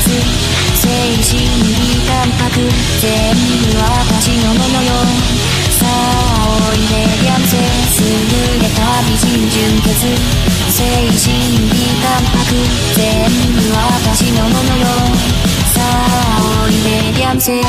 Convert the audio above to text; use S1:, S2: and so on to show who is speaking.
S1: せん精神にんぶ全部私のものよさあおいでやんせ優れた美人純血精神に淡白全部私のものよ。さあおいでやんせ